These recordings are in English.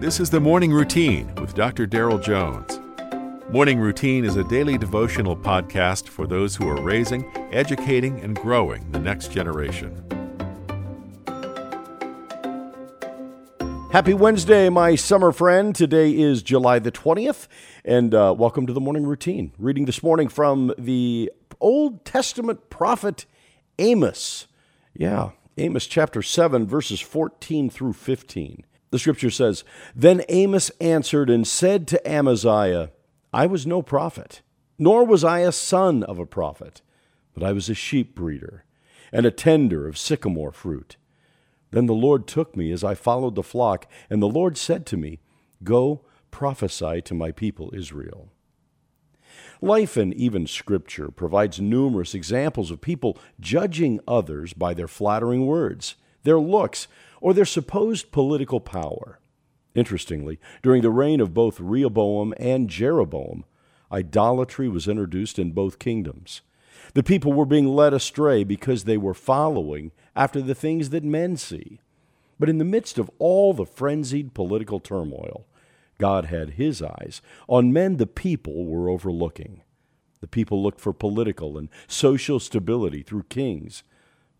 This is the Morning Routine with Dr. Darrell Jones. Morning Routine is a daily devotional podcast for those who are raising, educating, and growing the next generation. Happy Wednesday, my summer friend. Today is July the 20th, and uh, welcome to the morning routine. Reading this morning from the Old Testament prophet Amos. Yeah, Amos chapter 7, verses 14 through 15. The scripture says, Then Amos answered and said to Amaziah, I was no prophet, nor was I a son of a prophet, but I was a sheep breeder and a tender of sycamore fruit. Then the Lord took me as I followed the flock, and the Lord said to me, Go prophesy to my people Israel. Life and even Scripture provides numerous examples of people judging others by their flattering words, their looks, or their supposed political power. Interestingly, during the reign of both Rehoboam and Jeroboam, idolatry was introduced in both kingdoms. The people were being led astray because they were following after the things that men see. But in the midst of all the frenzied political turmoil, God had his eyes on men the people were overlooking. The people looked for political and social stability through kings,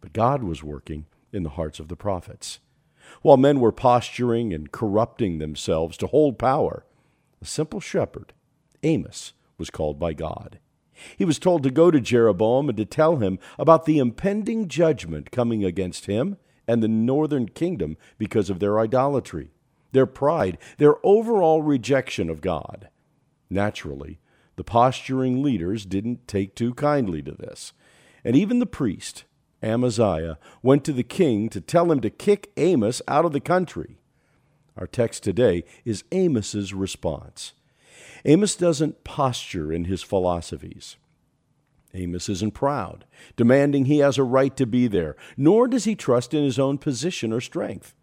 but God was working in the hearts of the prophets. While men were posturing and corrupting themselves to hold power, a simple shepherd, Amos, was called by God. He was told to go to Jeroboam and to tell him about the impending judgment coming against him and the northern kingdom because of their idolatry, their pride, their overall rejection of God. Naturally, the posturing leaders didn't take too kindly to this, and even the priest, Amaziah, went to the king to tell him to kick Amos out of the country. Our text today is Amos's response. Amos doesn't posture in his philosophies. Amos isn't proud, demanding he has a right to be there, nor does he trust in his own position or strength.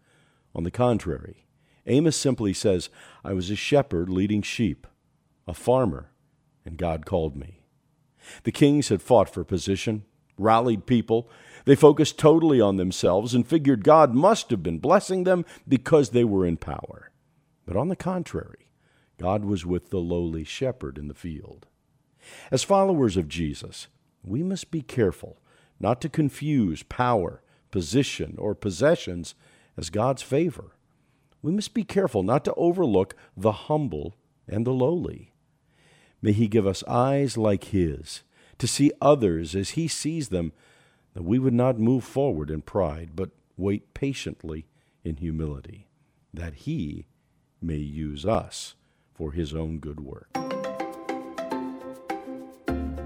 On the contrary, Amos simply says, I was a shepherd leading sheep, a farmer, and God called me. The kings had fought for position, rallied people. They focused totally on themselves and figured God must have been blessing them because they were in power. But on the contrary, God was with the lowly shepherd in the field. As followers of Jesus, we must be careful not to confuse power, position, or possessions as God's favor. We must be careful not to overlook the humble and the lowly. May He give us eyes like His to see others as He sees them, that we would not move forward in pride, but wait patiently in humility, that He may use us for his own good work.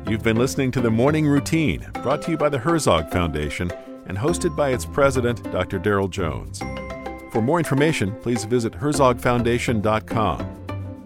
You've been listening to the Morning Routine, brought to you by the Herzog Foundation and hosted by its president, Dr. Darrell Jones. For more information, please visit herzogfoundation.com.